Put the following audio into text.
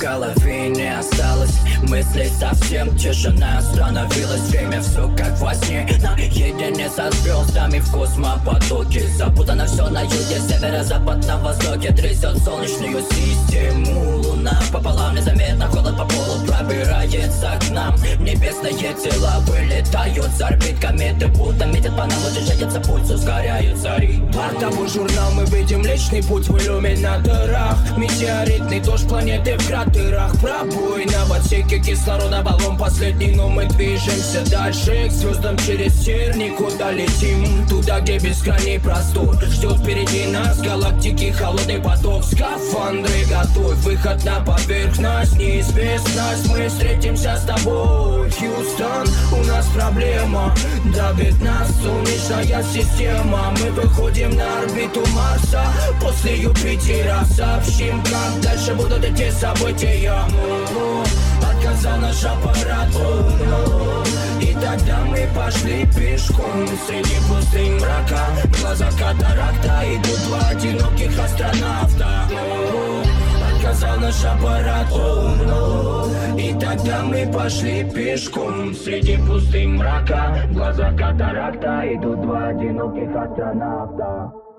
голове не осталось Мысли совсем. Тишина остановилась Время все как во сне. Наедине со звездами в космопотоке. Запутано все на юге, северо-запад на востоке Трясет солнечную систему луна нам Небесные тела вылетают с орбит Кометы будто метят по нам, жадятся пульс, ускоряются ритм Бортовой журнал, мы видим личный путь в иллюминаторах. Метеоритный дождь планеты в кратерах. Пробой на отсеке кислорода баллон последний Но мы движемся дальше. К звездам через терник Куда летим? Туда, где бескрайний простор. Ждет впереди нас галактики холодный поток. Скафандры готовь, выход на поверхность. Неизвестность, мы встретимся с тобой Хьюстон, у нас проблема. Давит нас солнечная система. Мы выходим на орбиту Марса. После Юпитера сообщим, как дальше будут идти события. Отказал наш аппарат. И тогда мы пошли пешком Среди пустынь мрака. Глаза катаракта Идут два одиноких астронавта наш аппарат И тогда мы пошли пешком Среди пустынь мрака. Глаза катаракта Идут два одиноких астронавта